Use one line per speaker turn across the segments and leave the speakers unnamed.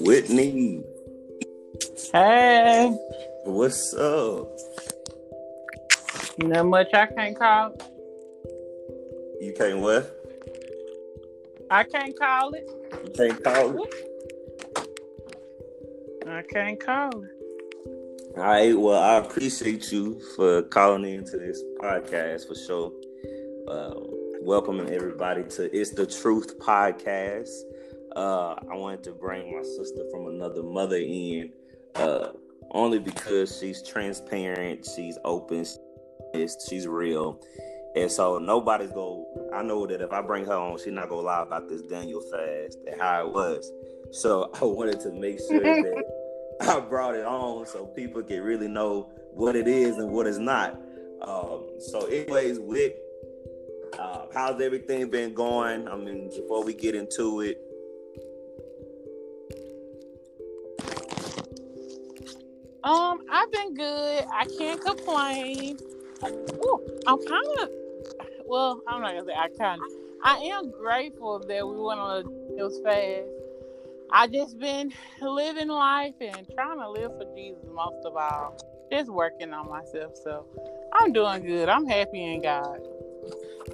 Whitney,
Hey,
what's up?
not much I can't call.
You can't what?
I can't call it.
You can't call it?
I can't call it.
All right. Well, I appreciate you for calling into this podcast for sure. Um, welcoming everybody to It's the Truth podcast. Uh, I wanted to bring my sister from another mother in, uh, only because she's transparent, she's open, she's, real, and so nobody's go. I know that if I bring her on, she's not gonna lie about this Daniel fast and how it was. So I wanted to make sure that I brought it on so people can really know what it is and what it's not. Um, so, anyways, with uh, how's everything been going? I mean, before we get into it,
Um, I've been good. I can't complain. Ooh, I'm kind of well. I'm not gonna say I kind. I am grateful that we went on a it was fast. I just been living life and trying to live for Jesus most of all. Just working on myself. So I'm doing good. I'm happy in God.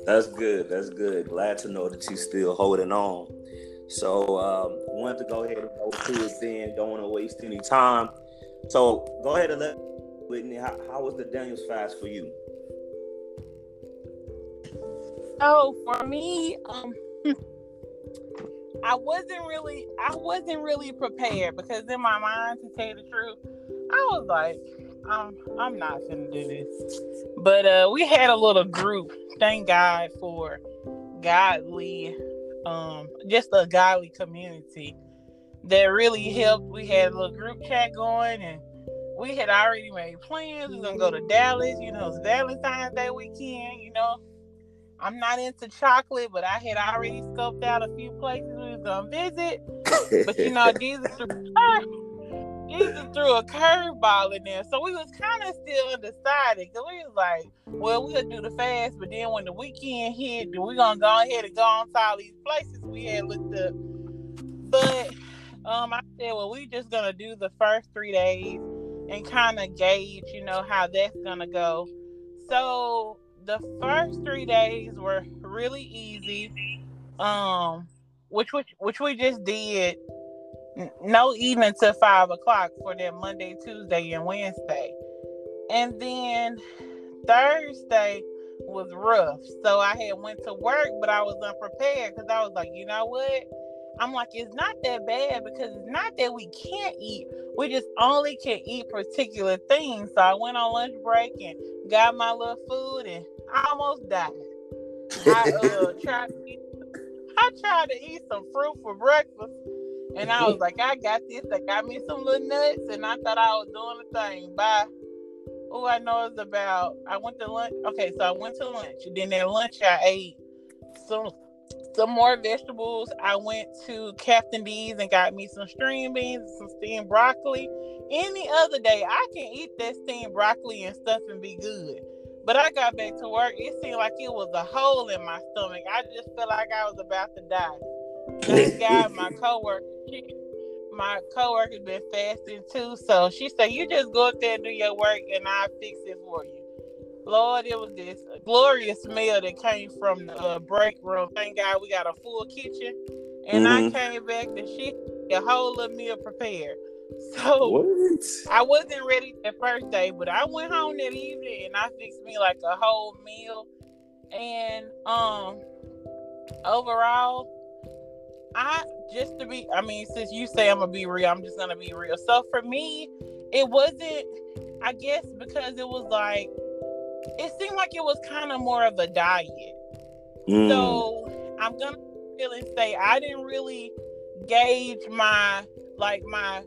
that's good. That's good. Glad to know that you're still holding on. So, um, wanted to go ahead and go to it then. Don't want to waste any time. So, go ahead and let Whitney. How, how was the Daniel's fast for you?
Oh, for me, um, I wasn't really, I wasn't really prepared because in my mind, to tell you the truth, I was like, um, I'm not gonna do this. But uh, we had a little group. Thank God for godly, um, just a godly community that really helped. We had a little group chat going, and we had already made plans. We are gonna go to Dallas. You know, it's Valentine's Day weekend. You know, I'm not into chocolate, but I had already scoped out a few places we was gonna visit. But you know, Jesus threw, Jesus threw a curveball in there, so we was kind of still undecided because we was like, well, we'll do the fast, but then when the weekend hit, then we gonna go ahead and go on to all these places we had looked up. But um, I said, well, we just gonna do the first three days and kind of gauge, you know, how that's gonna go. So the first three days were really easy. Um, which which which we just did. No evening till five o'clock for that Monday, Tuesday, and Wednesday, and then Thursday was rough. So I had went to work, but I was unprepared because I was like, you know what? I'm like, it's not that bad because it's not that we can't eat. We just only can eat particular things. So I went on lunch break and got my little food and I almost died. I uh tried to eat, I tried to eat some fruit for breakfast. And I was like, I got this. I got me some little nuts, and I thought I was doing the thing. Bye. Oh, I know it's about. I went to lunch. Okay, so I went to lunch, and then at lunch I ate some some more vegetables. I went to Captain D's and got me some string beans, some steamed broccoli. Any other day, I can eat that steamed broccoli and stuff and be good. But I got back to work. It seemed like it was a hole in my stomach. I just felt like I was about to die. Thank God, my coworker, she, my coworker been fasting too. So she said, "You just go up there and do your work, and I'll fix it for you." Lord, it was this glorious meal that came from the uh, break room. Thank God we got a full kitchen, and
Mhm.
I came back and she a whole little meal prepared. So
what?
I wasn't ready the first day, but I went home that evening and I fixed me like a whole meal. And um overall, I just to be I mean, since you say I'm gonna be real, I'm just gonna be real. So for me, it wasn't I guess because it was like it seemed like it was kind of more of a diet.
Mm.
So I'm gonna really say I didn't really gauge my like my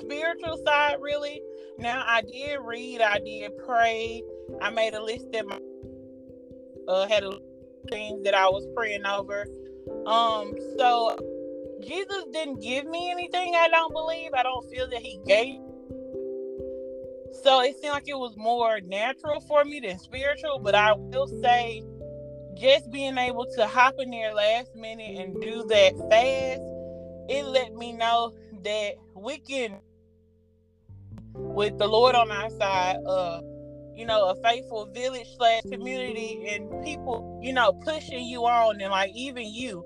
spiritual side really. Now I did read, I did pray, I made a list of my uh had a things that I was praying over. Um so Jesus didn't give me anything I don't believe. I don't feel that he gave So it seemed like it was more natural for me than spiritual. But I will say, just being able to hop in there last minute and do that fast, it let me know that we can, with the Lord on our side, uh, you know, a faithful village slash community and people, you know, pushing you on and like even you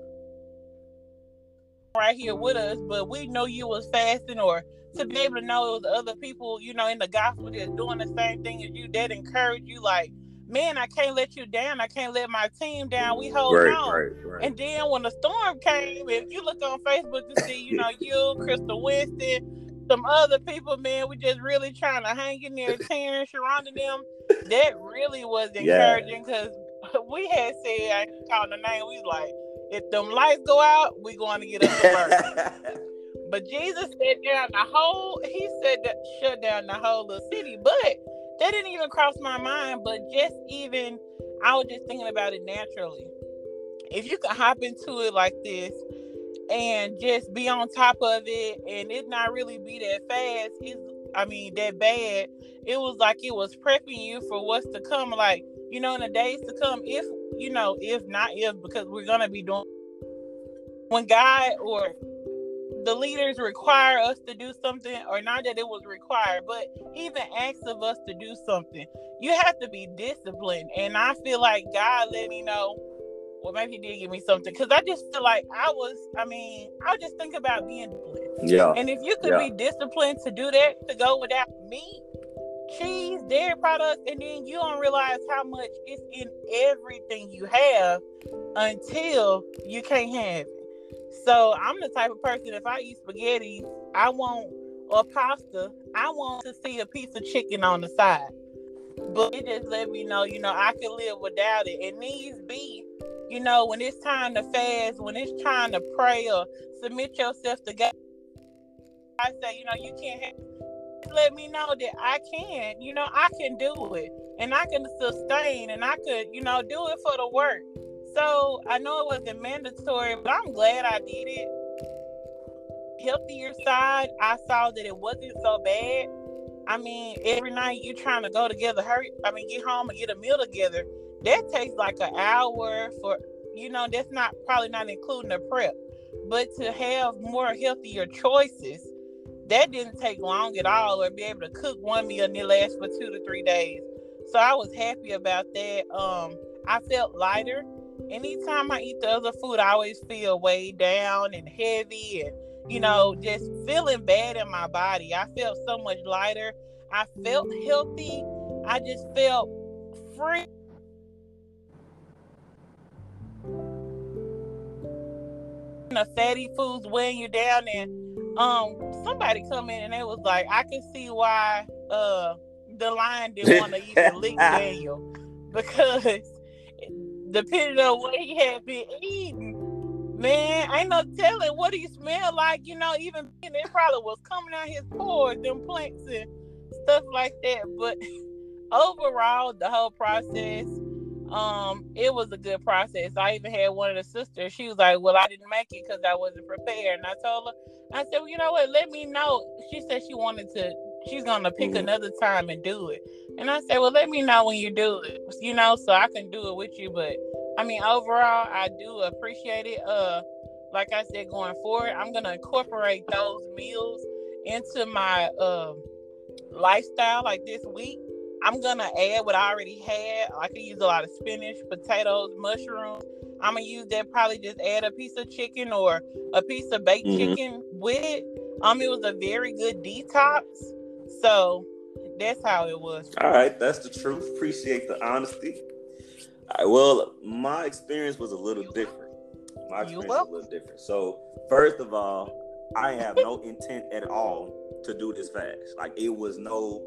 right here with us, but we know you was fasting or to be able to know it was other people, you know, in the gospel that's doing the same thing as you that encourage you like, man, I can't let you down. I can't let my team down. We hold right, on. Right, right. And then when the storm came, if you look on Facebook to see, you know, you, Crystal Winston, some other people, man, we just really trying to hang in there, tearing, surrounding them. That really was encouraging because yeah. we had said, I called the name, we was like, if them lights go out, we going to get up to work. but Jesus said down the whole, he said that shut down the whole little city. But that didn't even cross my mind. But just even, I was just thinking about it naturally. If you could hop into it like this and just be on top of it and it not really be that fast, it's, I mean, that bad. It was like it was prepping you for what's to come. Like, you know, in the days to come, if you know, if not if, because we're gonna be doing when God or the leaders require us to do something, or not that it was required, but even asks of us to do something, you have to be disciplined. And I feel like God let me know. Well, maybe he did give me something because I just feel like I was. I mean, I just think about being disciplined.
Yeah.
And if you could yeah. be disciplined to do that, to go without meat, cheese, dairy products, and then you don't realize how much it's in everything you have until you can't have it. So I'm the type of person if I eat spaghetti, I want or pasta, I want to see a piece of chicken on the side. But it just let me know, you know, I can live without it. It needs be, you know, when it's time to fast, when it's time to pray or submit yourself to God. I say, you know, you can't have let me know that I can, you know, I can do it and I can sustain and I could, you know, do it for the work. So I know it wasn't mandatory, but I'm glad I did it. Healthier side, I saw that it wasn't so bad. I mean, every night you're trying to go together, hurry, I mean, get home and get a meal together. That takes like an hour for, you know, that's not probably not including the prep. But to have more healthier choices, that didn't take long at all, or be able to cook one meal and it lasts for two to three days. So I was happy about that. Um, I felt lighter. Anytime I eat the other food, I always feel way down and heavy and you know, just feeling bad in my body. I felt so much lighter. I felt healthy. I just felt free. The fatty foods weighing you down and um somebody come in and it was like I can see why uh the lion didn't want to even lick Daniel because depending on what he had been eating, man, ain't no telling what he smelled like. You know, even it probably was coming out his pores, them planks and stuff like that. But overall, the whole process um it was a good process i even had one of the sisters she was like well i didn't make it because i wasn't prepared and i told her i said well you know what let me know she said she wanted to she's gonna pick mm-hmm. another time and do it and i said well let me know when you do it you know so i can do it with you but i mean overall i do appreciate it uh like i said going forward i'm gonna incorporate those meals into my uh, lifestyle like this week I'm gonna add what I already had. I can use a lot of spinach, potatoes, mushrooms. I'm gonna use that. Probably just add a piece of chicken or a piece of baked mm-hmm. chicken with it. Um, it was a very good detox. So that's how it was.
All right, that's the truth. Appreciate the honesty. All right, well, my experience was a little different. My experience was a little different. So, first of all, I have no intent at all to do this fast. Like it was no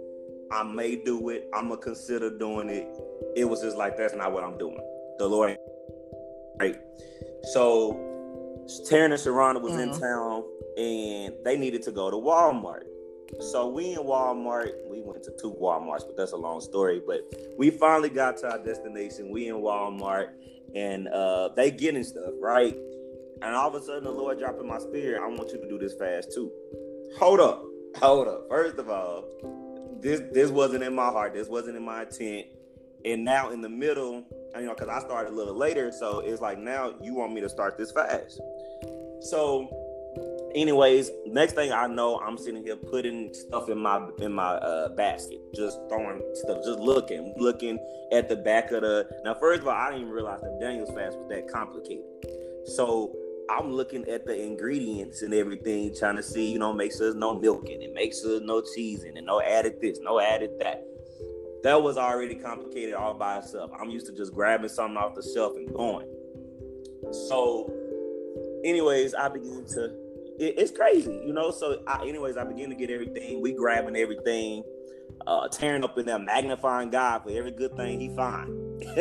I may do it. I'm gonna consider doing it. It was just like that's not what I'm doing. The Lord, right? So, Taryn and Sharana was mm-hmm. in town, and they needed to go to Walmart. So we in Walmart. We went to two WalMarts, but that's a long story. But we finally got to our destination. We in Walmart, and uh, they getting stuff right. And all of a sudden, the Lord dropping my spirit. I want you to do this fast too. Hold up, hold up. First of all, this this wasn't in my heart. This wasn't in my intent. And now in the middle, you know, because I started a little later, so it's like now you want me to start this fast. So anyways, next thing I know, I'm sitting here putting stuff in my in my uh, basket, just throwing stuff, just looking, looking at the back of the. Now, first of all, I didn't even realize that Daniel's fast was that complicated. So I'm looking at the ingredients and everything, trying to see, you know, make sure there's no milk in it, make sure there's no cheese in it, no added this, no added that. That was already complicated all by itself. I'm used to just grabbing something off the shelf and going. So, anyways, I began to it, it's crazy, you know. So, I, anyways, I begin to get everything. We grabbing everything, uh, tearing up in there, magnifying God for every good thing He find.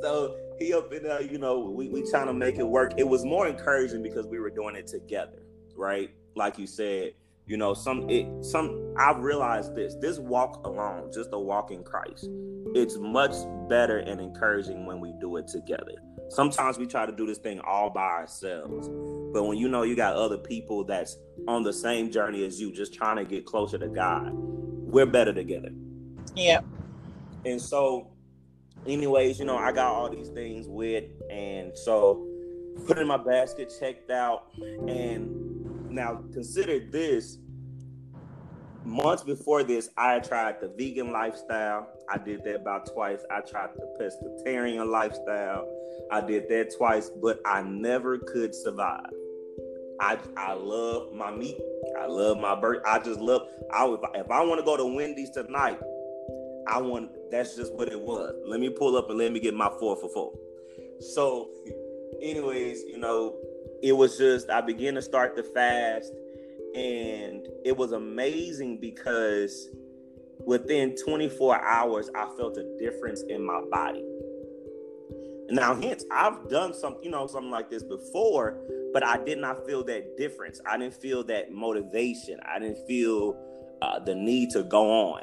so he up in there, you know, we we trying to make it work. It was more encouraging because we were doing it together, right? Like you said, you know, some it some I've realized this. This walk alone, just a walk in Christ, it's much better and encouraging when we do it together sometimes we try to do this thing all by ourselves. But when you know you got other people that's on the same journey as you just trying to get closer to god we're better together.
Yeah.
And so anyways you know i got all these things with and so put in my basket checked out and now consider this months before this, I tried the vegan lifestyle. I did that about twice. I tried the pescatarian lifestyle. I did that twice, but I never could survive. I I love my meat. I love my bird. I just love. I would, if I want to go to Wendy's tonight, I want. That's just what it was. Let me pull up and let me get my four for four. So, anyways, you know, it was just I began to start the fast and it was amazing because within 24 hours i felt a difference in my body. Now hence i've done something you know something like this before but i did not feel that difference. I didn't feel that motivation. I didn't feel uh, the need to go on.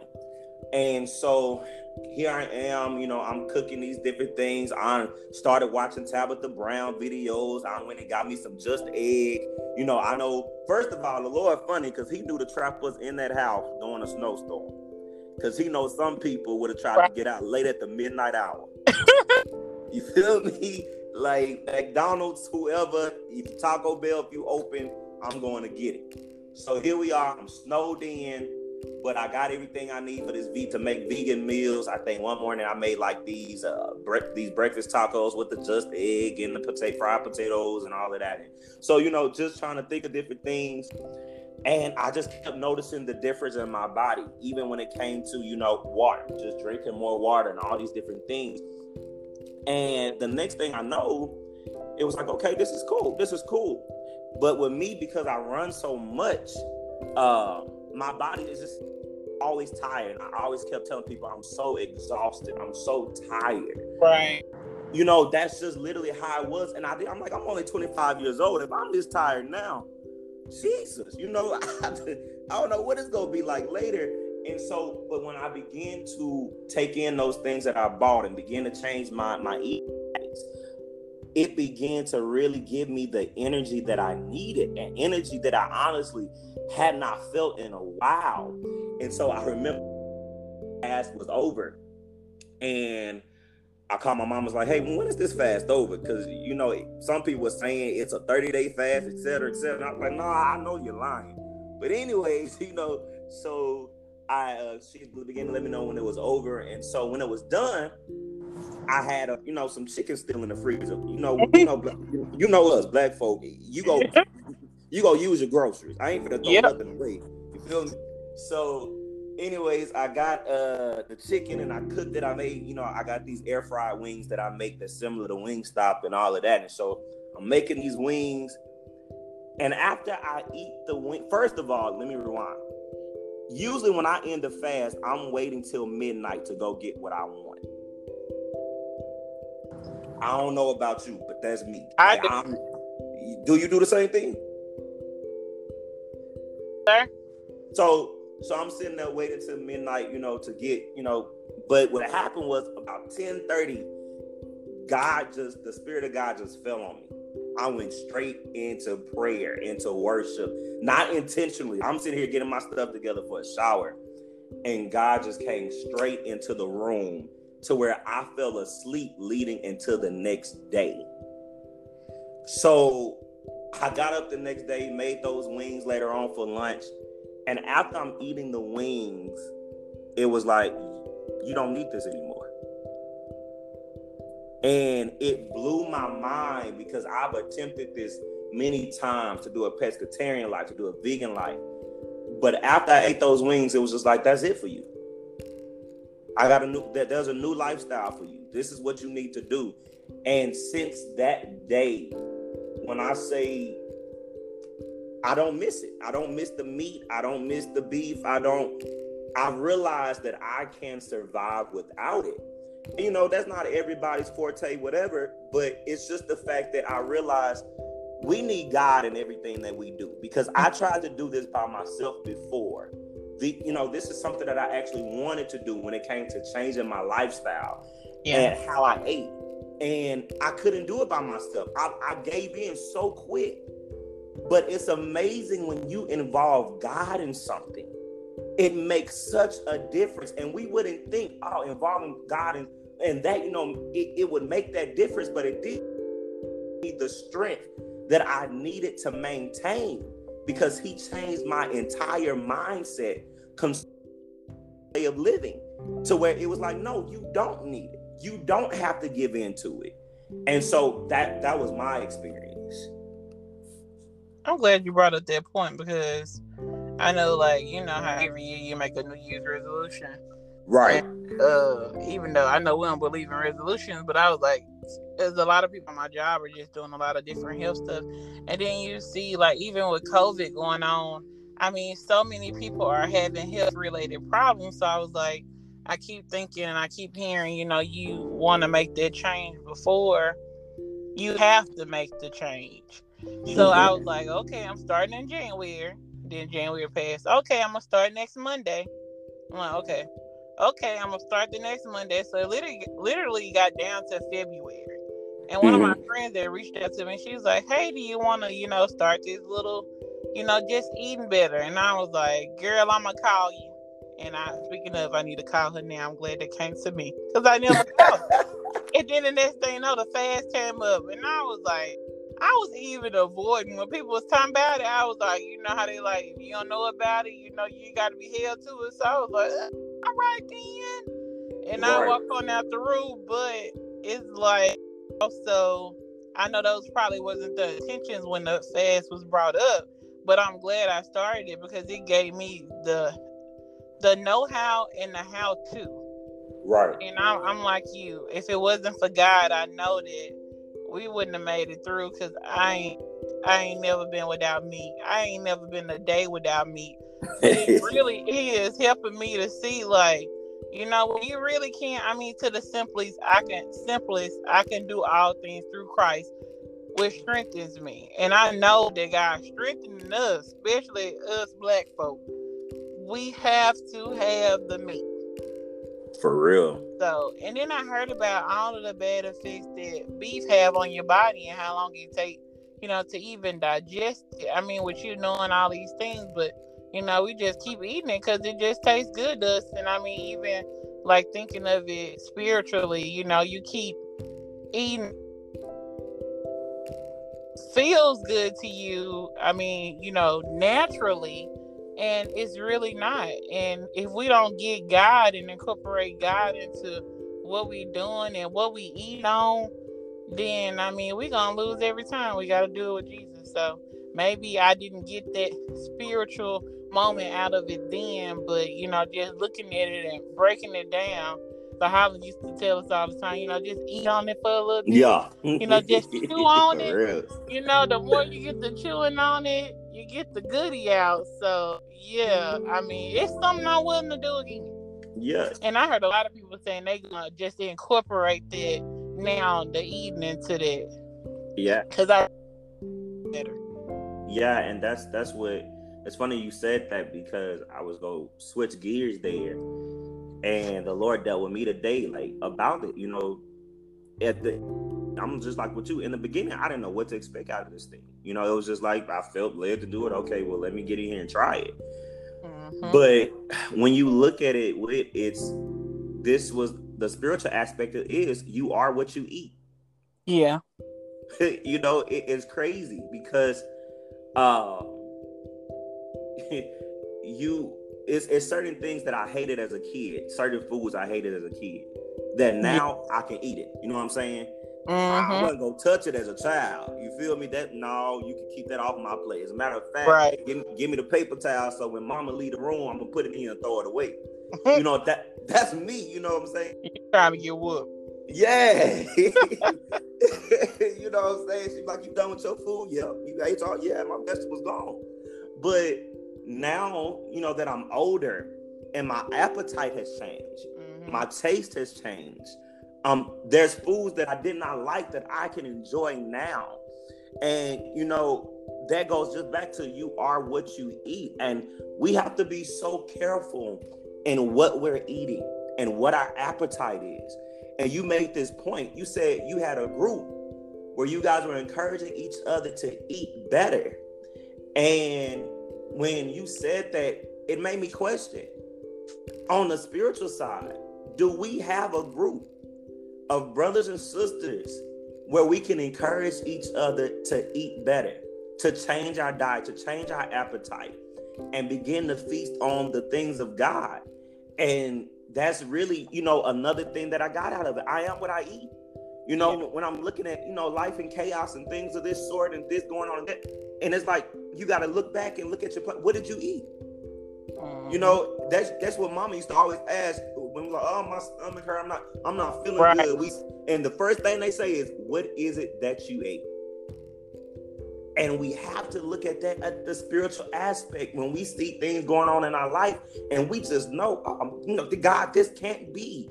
And so here I am, you know, I'm cooking these different things. I started watching Tabitha Brown videos. I went and got me some just egg. You know, I know, first of all, the Lord funny because he knew the trap was in that house during a snowstorm. Because he knows some people would have tried to get out late at the midnight hour. you feel me? Like McDonald's, whoever, if Taco Bell, if you open, I'm going to get it. So here we are. I'm snowed in but I got everything I need for this V to make vegan meals. I think one morning I made like these uh bre- these breakfast tacos with the just egg and the potato fried potatoes and all of that. So you know, just trying to think of different things. And I just kept noticing the difference in my body, even when it came to, you know, water, just drinking more water and all these different things. And the next thing I know, it was like, okay, this is cool. This is cool. But with me, because I run so much, uh, my body is just always tired. I always kept telling people I'm so exhausted. I'm so tired.
Right.
You know, that's just literally how I was. And I I'm like, I'm only 25 years old. If I'm this tired now, Jesus, you know, I, don't know what it's gonna be like later. And so, but when I begin to take in those things that I bought and begin to change my my eating it began to really give me the energy that I needed and energy that I honestly had not felt in a while. And so I remember fast was over. And I called my mom was like, hey, when is this fast over? Because you know, some people were saying it's a 30-day fast, et cetera, et cetera. I was like, no, nah, I know you're lying. But anyways, you know, so I uh, she began to let me know when it was over. And so when it was done, I had a you know some chicken still in the freezer. You know, you know, you know us black folk. You go, you go use your groceries. I ain't gonna throw yep. nothing away. You feel me? So, anyways, I got uh the chicken and I cooked it. I made you know I got these air fried wings that I make that's similar to Wingstop and all of that. And so I'm making these wings. And after I eat the wing, first of all, let me rewind. Usually, when I end the fast, I'm waiting till midnight to go get what I want. I don't know about you, but that's me. I do. do you do the same thing?
Sir?
So so I'm sitting there waiting till midnight, you know, to get, you know, but what happened was about 10:30, God just the spirit of God just fell on me. I went straight into prayer, into worship, not intentionally. I'm sitting here getting my stuff together for a shower. and God just came straight into the room to where I fell asleep leading into the next day. So I got up the next day, made those wings later on for lunch. And after I'm eating the wings, it was like, you don't need this anymore. And it blew my mind because I've attempted this many times to do a pescatarian life, to do a vegan life. But after I ate those wings, it was just like, that's it for you. I got a new there's a new lifestyle for you. This is what you need to do. And since that day, when I say I don't miss it. I don't miss the meat. I don't miss the beef. I don't I realize that I can survive without it. You know, that's not everybody's forte, whatever, but it's just the fact that I realized we need God in everything that we do because I tried to do this by myself before. The, you know, this is something that I actually wanted to do when it came to changing my lifestyle yeah. and how I ate. And I couldn't do it by myself. I, I gave in so quick. But it's amazing when you involve God in something. It makes such a difference. And we wouldn't think, oh, involving God in and that, you know, it, it would make that difference, but it did the strength that I needed to maintain because he changed my entire mindset way of living to where it was like no you don't need it you don't have to give in to it and so that that was my experience
i'm glad you brought up that point because i know like you know how every year you make a new year's resolution
right
and, uh even though i know we don't believe in resolutions but i was like there's a lot of people on my job are just doing a lot of different health stuff. And then you see, like, even with COVID going on, I mean, so many people are having health related problems. So I was like, I keep thinking and I keep hearing, you know, you want to make that change before you have to make the change. So I was like, okay, I'm starting in January. Then January passed. Okay, I'm gonna start next Monday. I'm like, okay, okay, I'm gonna start the next Monday. So literally, literally got down to February. And one mm-hmm. of my friends that reached out to me, she was like, "Hey, do you want to, you know, start this little, you know, just eating better?" And I was like, "Girl, I'm gonna call you." And I, speaking of, I need to call her now. I'm glad they came to me because I never called. and then the next thing you know, the fast came up, and I was like, I was even avoiding when people was talking about it. I was like, you know how they like, you don't know about it, you know, you got to be held to it. So I was like, uh, all right then. And right. I walked on out the room, but it's like also, I know those probably wasn't the intentions when the fast was brought up, but I'm glad I started it because it gave me the the know-how and the how-to.
Right.
And I'm, I'm like you. If it wasn't for God, I know that we wouldn't have made it through because I ain't I ain't never been without meat. I ain't never been a day without meat. it really is helping me to see like you know, when you really can't. I mean, to the simplest, I can simplest, I can do all things through Christ, which strengthens me. And I know that God strengthening us, especially us black folk. We have to have the meat.
For real.
So, and then I heard about all of the bad effects that beef have on your body and how long it take, you know, to even digest it. I mean, with you knowing all these things, but you know, we just keep eating it because it just tastes good to us. And I mean, even like thinking of it spiritually, you know, you keep eating feels good to you. I mean, you know, naturally, and it's really not. And if we don't get God and incorporate God into what we doing and what we eat on, then I mean, we're gonna lose every time. We got to do it with Jesus. So maybe I didn't get that spiritual moment out of it then, but you know, just looking at it and breaking it down. the Holland used to tell us all the time, you know, just eat on it for a little bit.
Yeah.
You know, just chew on it. You know, the more you get the chewing on it, you get the goodie out. So yeah, I mean, it's something I'm willing to do again.
Yeah.
And I heard a lot of people saying they gonna just incorporate that now the eating into that.
Yeah.
Cause I better.
Yeah, and that's that's what it's funny you said that because I was to switch gears there, and the Lord dealt with me today, like about it. You know, at the I'm just like with you in the beginning. I didn't know what to expect out of this thing. You know, it was just like I felt led to do it. Okay, well, let me get in here and try it. Mm-hmm. But when you look at it, with it's this was the spiritual aspect of is you are what you eat.
Yeah.
you know, it is crazy because uh you it's, it's certain things that I hated as a kid, certain foods I hated as a kid that now. I can eat it. You know what I'm saying? Mm-hmm. I wasn't gonna touch it as a child. You feel me? That no, you can keep that off my plate. As a matter of fact, right. give, give me the paper towel so when mama leave the room, I'm gonna put it in and throw it away. you know that that's me. You know what I'm saying?
You trying to get whooped.
Yeah. you know what I'm saying? She's like, you done with your food? Yeah. You ate all yeah, my vegetables gone. But now, you know, that I'm older and my appetite has changed. Mm-hmm. My taste has changed. Um, there's foods that I did not like that I can enjoy now. And you know, that goes just back to you are what you eat. And we have to be so careful in what we're eating and what our appetite is. And you made this point. You said you had a group where you guys were encouraging each other to eat better. And when you said that, it made me question on the spiritual side, do we have a group of brothers and sisters where we can encourage each other to eat better, to change our diet, to change our appetite, and begin to feast on the things of God? And that's really, you know, another thing that I got out of it. I am what I eat. You know, when I'm looking at, you know, life and chaos and things of this sort and this going on and that, and it's like you got to look back and look at your what did you eat? Mm-hmm. You know, that's that's what mama used to always ask when we like, oh my stomach hurt, I'm not I'm not feeling right. good. We and the first thing they say is, what is it that you ate? And we have to look at that at the spiritual aspect when we see things going on in our life, and we just know, um, you know, the God, this can't be.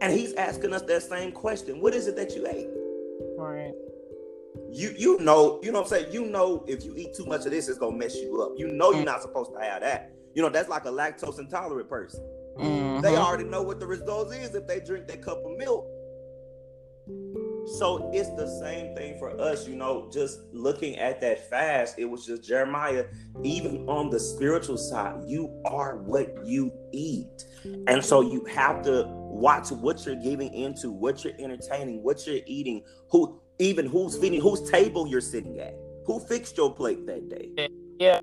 And he's asking us that same question. What is it that you ate?
Right.
You you know, you know what I'm saying? You know if you eat too much of this, it's gonna mess you up. You know you're not supposed to have that. You know, that's like a lactose intolerant person. Mm-hmm. They already know what the result is if they drink that cup of milk. So it's the same thing for us, you know, just looking at that fast, it was just Jeremiah, even on the spiritual side, you are what you eat. And so you have to watch what you're giving into, what you're entertaining, what you're eating, who even who's feeding, whose table you're sitting at, who fixed your plate that day.
Yeah.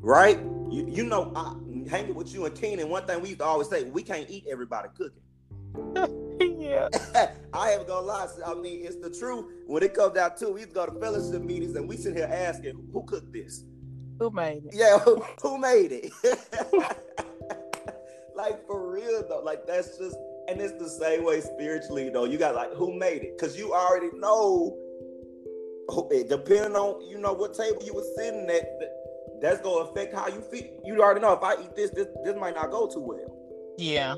Right? You, you know, I, hanging with you and Keenan, one thing we used to always say, we can't eat everybody
cooking. yeah.
I ain't gonna lie. I mean, it's the truth. When it comes down to it, we used to go to fellowship meetings and we sit here asking, who cooked this?
Who made it?
Yeah, who, who made it? like for real though, like that's just and it's the same way spiritually though. You got like who made it? Because you already know depending on you know what table you were sitting at, that's gonna affect how you feel. You already know if I eat this, this this might not go too well.
Yeah.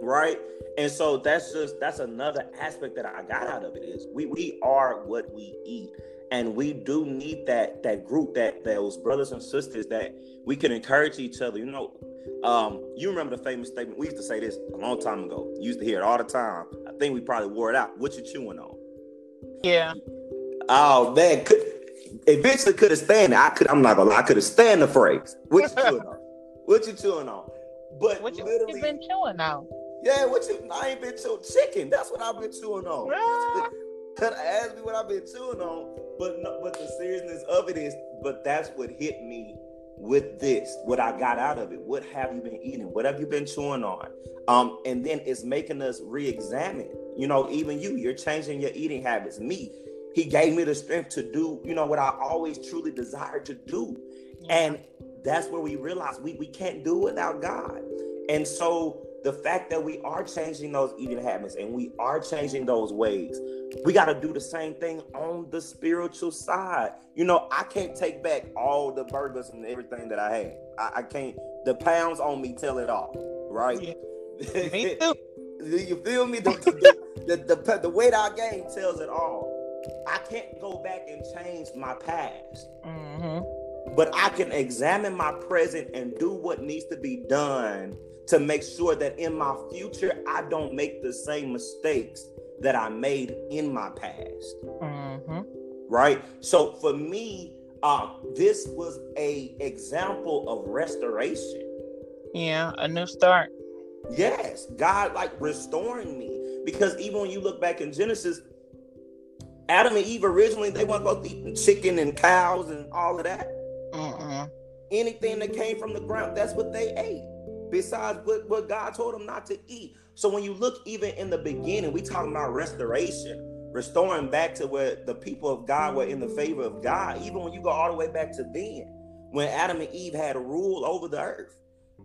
Right. And so that's just that's another aspect that I got out of it is we we are what we eat. And we do need that that group, that those brothers and sisters that we can encourage each other. You know, um, you remember the famous statement? We used to say this a long time ago. You used to hear it all the time. I think we probably wore it out. What you chewing on?
Yeah.
Oh man, could, eventually could have stand it. I could. I'm not gonna lie. I could have stand the phrase. What you chewing on? What you chewing on? But
what you, literally, you been chewing on?
Yeah, what you? I ain't been chewing chicken. That's what I've been chewing on. Could ask me what I've been chewing on, but no, but the seriousness of it is. But that's what hit me with this. What I got out of it. What have you been eating? What have you been chewing on? Um, and then it's making us re-examine. You know, even you, you're changing your eating habits. Me, he gave me the strength to do, you know, what I always truly desired to do. And that's where we realize we, we can't do without God. And so the fact that we are changing those eating habits and we are changing those ways, we got to do the same thing on the spiritual side. You know, I can't take back all the burgers and everything that I had. I, I can't, the pounds on me tell it all, right?
Yeah. Me too.
you feel me? The, the, the, the, the weight I gained tells it all. I can't go back and change my past. Mm-hmm. But I can examine my present and do what needs to be done to make sure that in my future I don't make the same mistakes that I made in my past. Mm-hmm. Right. So for me, um, this was a example of restoration
Yeah, a new start.
Yes, God like restoring me because even when you look back in Genesis, Adam and Eve originally they weren't supposed to eat chicken and cows and all of that.
Mm-mm.
Anything that came from the ground, that's what they ate. Besides what, what God told them not to eat. So when you look even in the beginning, we talking about restoration, restoring back to where the people of God were in the favor of God. Even when you go all the way back to then, when Adam and Eve had a rule over the earth,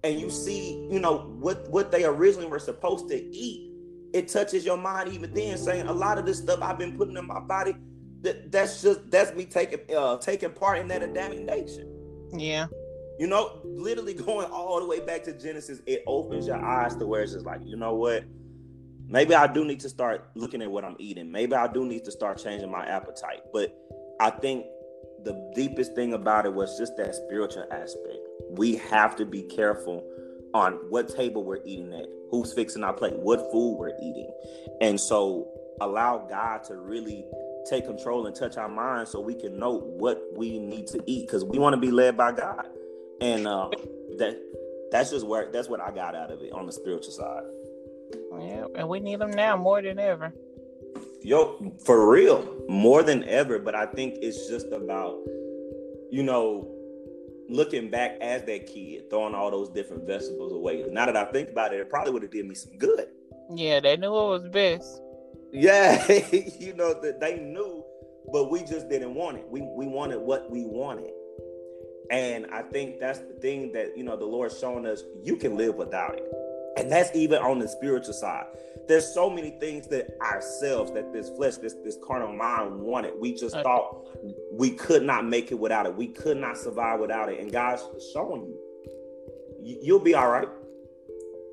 and you see, you know, what what they originally were supposed to eat it touches your mind even then, saying a lot of this stuff I've been putting in my body, that that's just that's me taking uh taking part in that Adamic nature.
Yeah.
You know, literally going all the way back to Genesis, it opens your eyes to where it's just like, you know what? Maybe I do need to start looking at what I'm eating. Maybe I do need to start changing my appetite. But I think the deepest thing about it was just that spiritual aspect. We have to be careful on what table we're eating at, who's fixing our plate, what food we're eating. And so allow God to really take control and touch our minds so we can know what we need to eat because we want to be led by God. And uh, that that's just where that's what I got out of it on the spiritual side.
Yeah, and we need them now more than ever.
Yo, for real, more than ever. But I think it's just about, you know, looking back as that kid, throwing all those different vegetables away. Now that I think about it, it probably would have did me some good.
Yeah, they knew what was best.
Yeah, you know that they knew, but we just didn't want it. We we wanted what we wanted. And I think that's the thing that you know the Lord's showing us you can live without it. And that's even on the spiritual side. There's so many things that ourselves, that this flesh, this this carnal mind wanted. We just okay. thought we could not make it without it. We could not survive without it. And God's showing you, you'll be all right.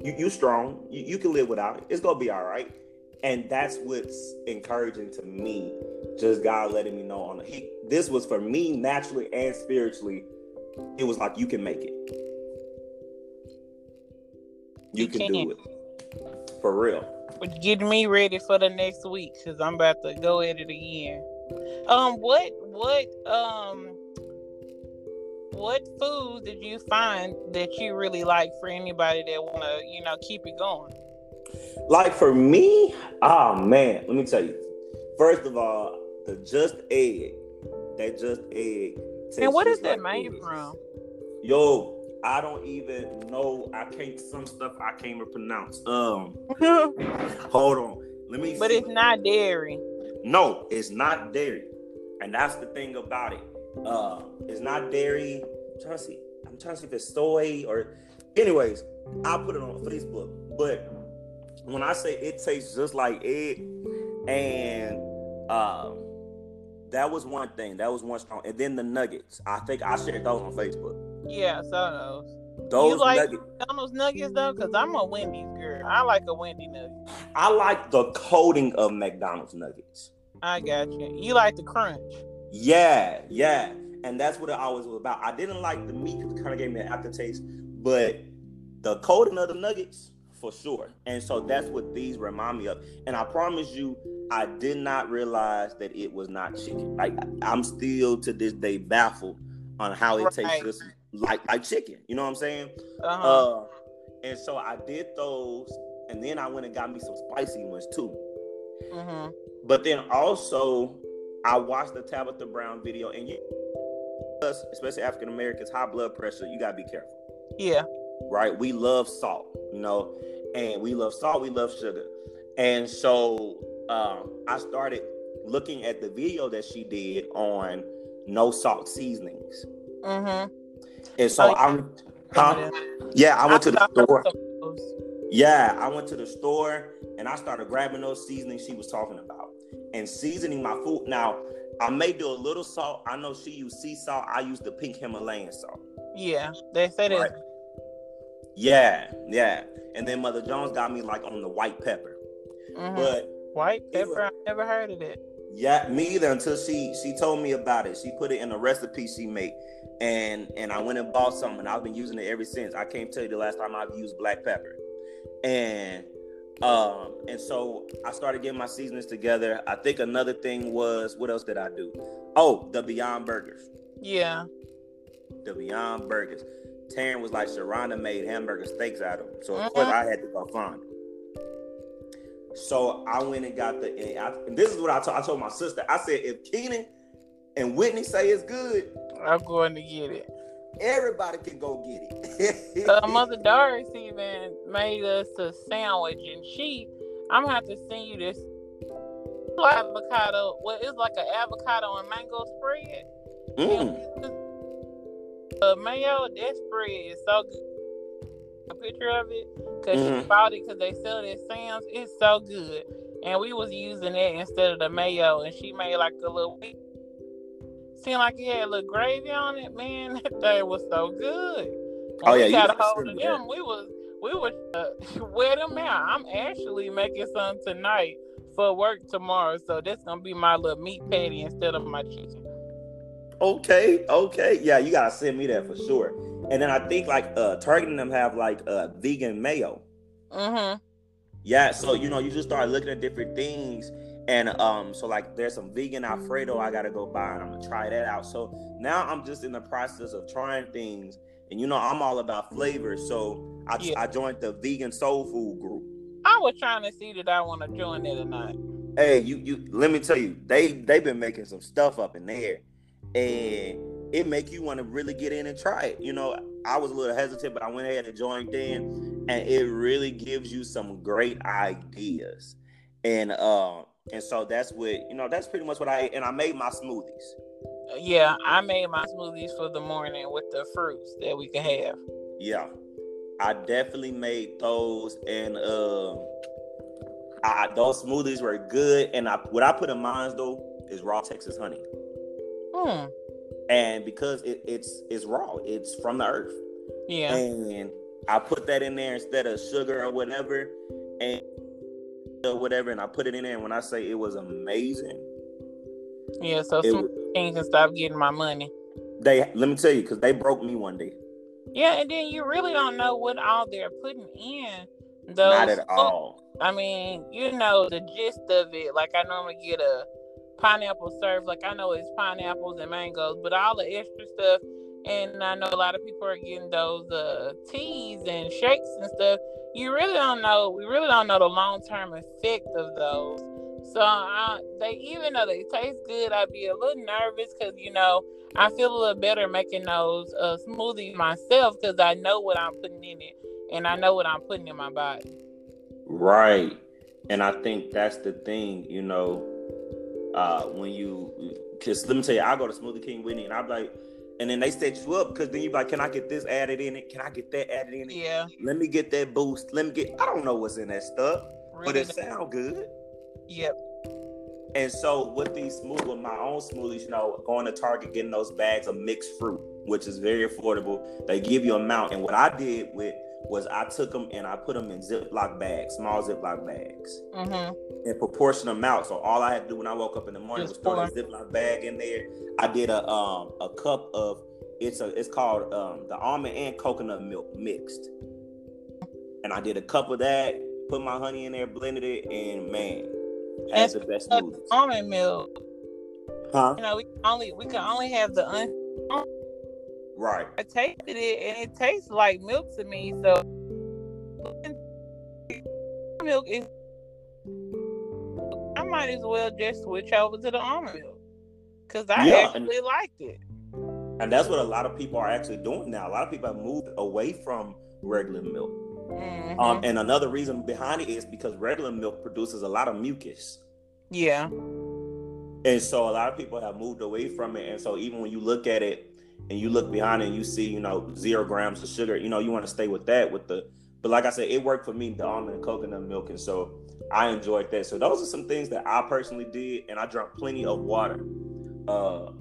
You you strong. You, you can live without it. It's gonna be all right. And that's what's encouraging to me. Just God letting me know on he. This was for me naturally and spiritually. It was like you can make it. You, you can, can do it for real.
But getting me ready for the next week because I'm about to go at it again. Um, what what um what foods did you find that you really like for anybody that wanna you know keep it going?
Like for me, oh man, let me tell you. First of all, the just egg, that just egg.
And what is that like made from?
Yo, I don't even know. I can't some stuff I can't even pronounce. Um, hold on. Let me.
But see. it's not dairy.
No, it's not dairy, and that's the thing about it. Uh, it's not dairy. I'm trying to see. I'm trying to see if it's soy or. Anyways, I'll put it on Facebook. But when I say it tastes just like egg, and um, that was one thing. That was one strong. And then the nuggets. I think I shared those on Facebook.
Yeah, so those.
Those
you like
nuggets.
McDonald's nuggets though, because I'm a Wendy's girl. I like a Wendy nugget.
I like the coating of McDonald's nuggets.
I got you. You like the crunch.
Yeah, yeah. And that's what it always was about. I didn't like the meat because it kind of gave me an aftertaste, but the coating of the nuggets, for sure. And so that's what these remind me of. And I promise you, I did not realize that it was not chicken. Like I'm still to this day baffled on how it right. tastes just like like chicken. You know what I'm saying? Uh-huh. Uh, and so I did those, and then I went and got me some spicy ones too. Mm-hmm. But then also, I watched the Tabitha Brown video, and you, especially African Americans, high blood pressure, you gotta be careful.
Yeah.
Right. We love salt, you know, and we love salt. We love sugar, and so um, I started looking at the video that she did on no salt seasonings. Mm-hmm. And so oh, I'm, huh? Yeah, I went to the store. Yeah, I went to the store and I started grabbing those seasonings she was talking about and seasoning my food. Now, I may do a little salt. I know she used sea salt. I use the pink Himalayan salt.
Yeah, they say that. Right.
Yeah, yeah. And then Mother Jones got me like on the white pepper. Mm-hmm. But
white pepper, I never heard of it.
Yeah, me either until she she told me about it. She put it in a recipe she made and and I went and bought some, and I've been using it ever since. I can't tell you the last time I've used black pepper, and um, and so I started getting my seasonings together. I think another thing was what else did I do? Oh, the Beyond Burgers.
Yeah.
The Beyond Burgers. Taryn was like, Sharonda made hamburger steaks out of them. So of
Mhm.
course I had to go find them. So I went and got the. And, I, and this is what I told. I told my sister. I said, if Keenan and Whitney say it's good,
I'm going to get it.
everybody can go get it.
Uh, Mother Doris even made us a sandwich, and she, I'm gonna have to send you this avocado. Well, it's like an avocado and mango spread.
Mm.
Uh, mayo, that spread is so good. A picture of it because she
Mhm.
bought it because they sell it at Sam's. It's so good, and we was using it instead of the mayo, and she made like a little. Seemed like it had a little gravy on it, man. That thing was so good. When
Oh, yeah,
we
you
got a hold of them. We was we was uh, wear them out. I'm actually making some tonight for work tomorrow, so that's gonna be my little meat patty instead of my chicken.
Okay, okay. Yeah, you gotta send me that for sure. And then I think like uh Target and them have like uh vegan mayo.
Mm-hmm.
Yeah, so you know, you just start looking at different things. And um, so like there's some vegan Alfredo I gotta go buy and I'm gonna try that out. So now I'm just in the process of trying things. And you know, I'm all about flavor. So I,
Yeah.
I joined the vegan soul food group.
I was trying to see that I want to join it or not.
Hey, you you let me tell you, they they've been making some stuff up in there. And it make you want to really get in and try it. You know, I was a little hesitant, but I went ahead and joined in, and it really gives you some great ideas. And uh, and so that's what you know. That's pretty much what I ate. And I made my smoothies.
Yeah, I made my smoothies for the morning with the fruits that we could have.
Yeah, I definitely made those, and um, I, those smoothies were good. And I what I put in mine though is raw Texas honey.
Hmm.
and because it, it's it's raw, it's from the earth,
Yeah.
and I put that in there instead of sugar or whatever, and or whatever, and I put it in there. And when I say it was amazing,
Yeah. So some
was,
things can stop getting my money.
they let me tell you because they broke me one day.
Yeah, and then you really don't know what all they're putting in. Those
Not at all.
I mean, you know the gist of it. Like I normally get a pineapple serve. Like I know it's pineapples and mangoes, but all the extra stuff. And I know a lot of people are getting those uh, teas and shakes and stuff. You really don't know. We really don't know the long term effect of those. So uh, they, even though they taste good, I'd be a little nervous because you know I feel a little better making those uh, smoothies myself because I know what I'm putting in it and I know what I'm putting in my body.
Right. And I think that's the thing, you know, uh, when you, because let me tell you, I go to Smoothie King Whitney and I'm like, and then they set you up because then you're like, can I get this added in it? Can I get that added in it?
Yeah,
Let me get that boost. Let me get, I don't know what's in that stuff, but
really.
it sound good.
Yep.
And so with these smooth, with my own smoothies, you know, going to Target, getting those bags of mixed fruit, which is very affordable. They give you a amount. And what I did with was I took them and I put them in Ziploc bags, small Ziploc bags.
Mm-hmm.
and proportion them out. So all I had to do when I woke up in the morning
Just
was throw that Ziploc bag in there. I did a um a cup of it's a it's called um the almond and coconut milk mixed, and I did a cup of that. Put my honey in there, blended it, and man,
That's
the best
almond milk.
Huh?
You know, we can only we can only have the un.
Right.
I tasted it and it tastes like milk to me. So milk is. I might as well just switch over to the almond milk because I
Yeah, and-
actually liked it.
And that's what a lot of people are actually doing now. A lot of people have moved away from regular milk.
Mhm.
Um, and another reason behind it is because regular milk produces a lot of mucus.
yeah,
And so a lot of people have moved away from it. And so even when you look at it and you look behind and you see, you know, zero grams of sugar, you know, you want to stay with that with the but like I said, it worked for me, the almond and coconut milk. And so I enjoyed that. So those are some things that I personally did, and I drank plenty of water. Uh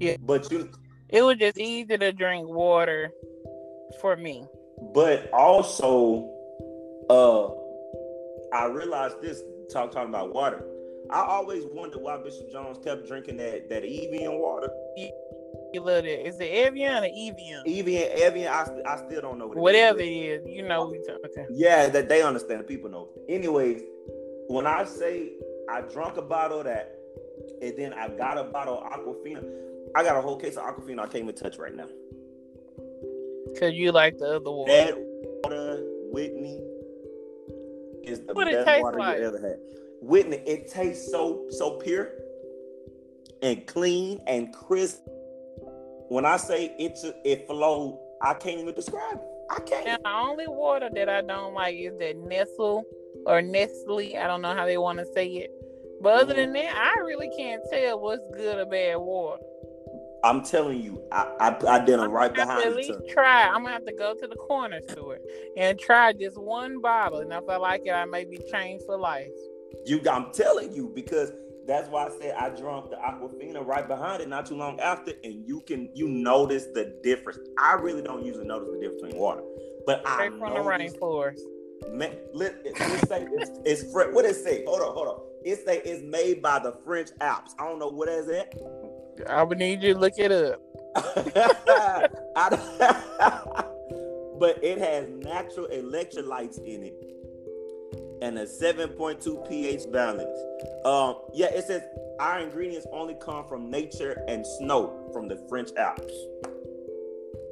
Yeah.
but you
it was just easy to drink water for me.
but also uh I realized this talk talking about water. I always wondered why Bishop Jones kept drinking that that Evian water.
You love it. Is it Evian or Evian?
Evian, Evian, I, I still don't know what it is.
Whatever it is, you know talking.
Yeah, that they understand. People know. Anyways, when I say I drunk a bottle of that, and then I got a bottle of Aquafina, I got a whole case of Aquafina I can't even touch right now.
Cause you like the other water.
That water, Whitney, is the
What
best water
like?
you ever had. Whitney, it tastes so so pure and clean and crisp. When I say it's it flow, I can't even describe it. I can't.
the only water that I don't like is that Nestle or Nestle. I don't know how they want to say it. But other than that, I really can't tell what's good or bad water.
I'm telling you, I I, I did them right behind
at least
tub.
try. I'm gonna have to go to the corner store and try just one bottle. And if I like it, I may be changed for life.
You, I'm telling you because that's why I said I drunk the Aquafina right behind it not too long after, and you can you notice the difference. I really don't usually notice the difference between water, but I
Straight from the rainforest.
Man, let, it say it's, it's Fre- what it say? Hold on, hold on. It say it's made by the French Alps. I don't know what is it.
I would need you to look it up.
But it has natural electrolytes in it and a 7.2 pH balance. Um, yeah, it says our ingredients only come from nature and snow from the French Alps.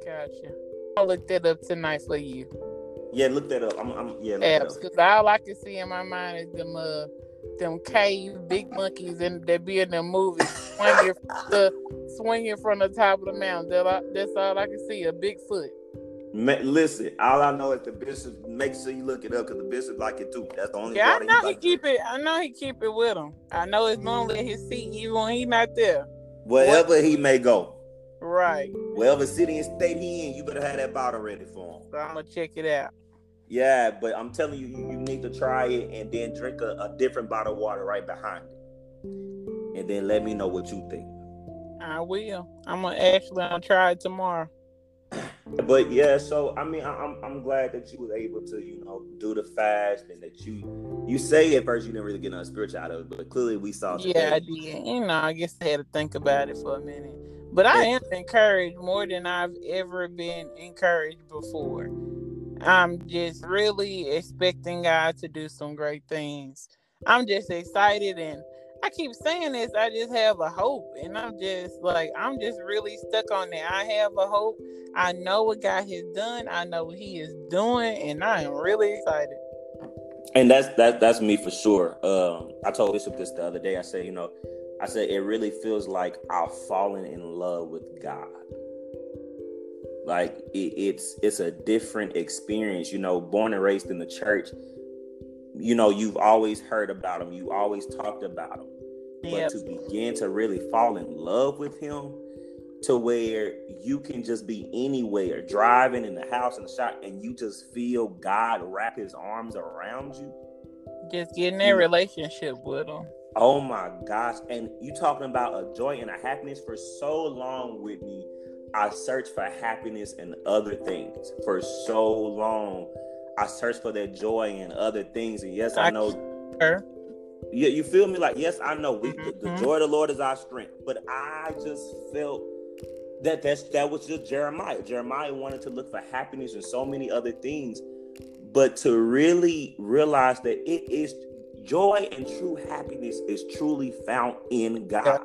Gotcha. I'll look that up tonight for you.
Yeah, look that up. I'm, I'm yeah, look that up.
because all I can see in my mind is them uh them cave big monkeys and that be in the movies swinging the swinging from the top of the mountain. That's all I can see. A Bigfoot.
Ma- listen, all I know is the bishop. Make sure you look it up because the bishop like it too. That's the only
Yeah, I know he
like.
keep it. I know he keep it with him. I know it's normally his seat even when he not there.
Wherever he may go,
Right.
wherever city and state he in, you better have that bottle ready for him.
So I'm gonna check it out.
Yeah, but I'm telling you, you, you need to try it and then drink a, a different bottle of water right behind it, and then let me know what you think.
I will. I'm gonna actually I'll try it tomorrow.
But yeah, so I mean, I, I'm I'm glad that you was able to, you know, do the fast and that you you say at first you didn't really get no spiritual out of it, but clearly we saw
Yeah, I did. You know, I guess I had to think about it for a minute. But I am encouraged more than I've ever been encouraged before. I'm just really expecting God to do some great things. I'm just excited and I keep saying this, I just have a hope. And I'm just like, I'm just really stuck on that. I have a hope. I know what God has done, I know what He is doing, and I am really excited.
And that's that's that's me for sure. Um, I told Bishop this the other day. I said, you know, I said it really feels like I've fallen in love with God. Like it, it's it's a different experience. You know, born and raised in the church. You know, you've always heard about him. You always talked about him. But to begin to really fall in love with him, to where you can just be anywhere, driving in the house in the shop, and you just feel God wrap His arms around you.
Just getting that relationship with Him.
Oh my gosh. And you talking about a joy and a happiness for so long, Whitney. I searched for happiness and other things for so long. I search for that joy and other things. And yes, I know yeah, you feel me? Like, yes, I know we the, the
Mhm.
joy of the Lord is our strength. But I just felt that that's that was just Jeremiah. Jeremiah wanted to look for happiness and so many other things. But to really realize that it is joy and true happiness is truly found in God.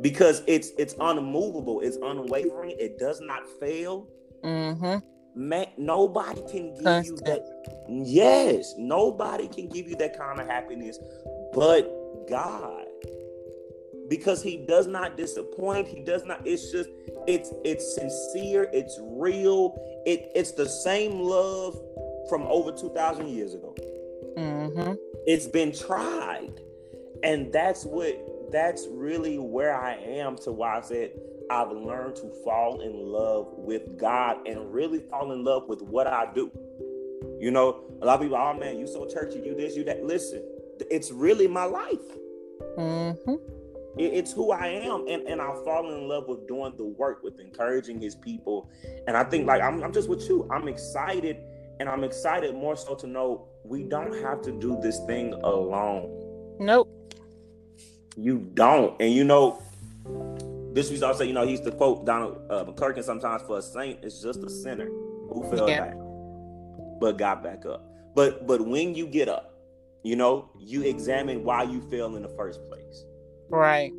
Because it's it's unmovable, it's unwavering, it does not fail.
Mm-hmm.
Man, nobody can give you that. Yes, nobody can give you that kind of happiness but God. Because he does not disappoint. He does not, it's just, it's it's sincere, it's real, it it's the same love from over 2,000 years ago.
Mm-hmm.
It's been tried. And that's what that's really where I am to why I said I've learned to fall in love with God and really fall in love with what I do. You know, a lot of people, oh man, you so churchy, you this, you that. Listen, it's really my life.
Mm-hmm.
It- It's who I am, and and I fall in love with doing the work, with encouraging His people, and I think like I'm, I'm just with you. I'm excited, and I'm excited more so to know we don't have to do this thing alone.
Nope.
You don't. And you know, this was also, you know, he used to quote Donald uh, McClurkin sometimes for a saint is just a sinner who fell
Yeah.
down, but got back up. But but when you get up, you know, you examine why you fell in the first place.
Right.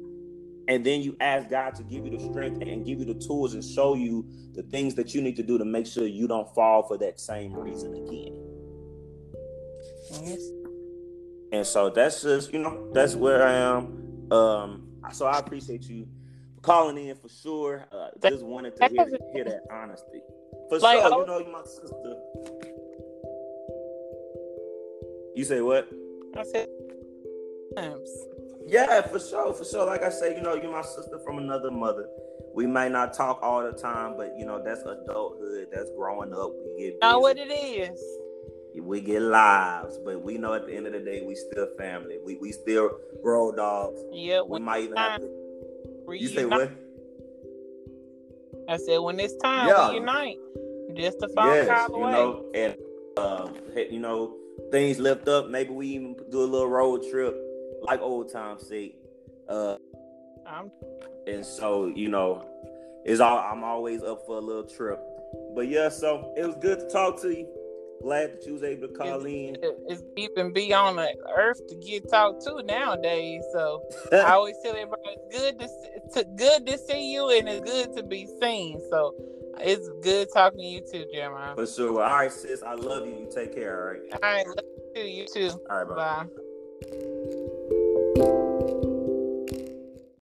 and then you ask God to give you the strength and give you the tools and show you the things that you need to do to make sure you don't fall for that same reason again. Yes. And so that's just, you know, that's where I am. Um, so I appreciate you calling in for sure. Uh, just wanted to hear, hear that honesty. For like, sure, you know, you're my sister. You say what?
I said
yeah, for sure, for sure. Like I say, you know, you're my sister from another mother. We might not talk all the time, but you know, that's adulthood. That's growing up. We get
know what it is.
We get lives, but we know at the end of the day, we still family. We we still road dogs.
Yeah,
we might even have to. You say what?
I said when it's time, yeah. we unite. Just a phone yes, call away.
You know, and um, you know, things lift up. Maybe we even do a little road trip like old times say. Uh, I'm... and so you know, it's all I'm always up for a little trip. But yeah, so it was good to talk to you. Glad that you was able to call
it's,
in.
It's even be on the earth to get talked to nowadays. So I always tell everybody it's good to, to good to see you and it's good to be seen. So it's good talking to you too, Jeremiah.
For sure. All right, sis. I love you. You take care. All right.
All right. Love you too. You too.
All right. Bye. bye.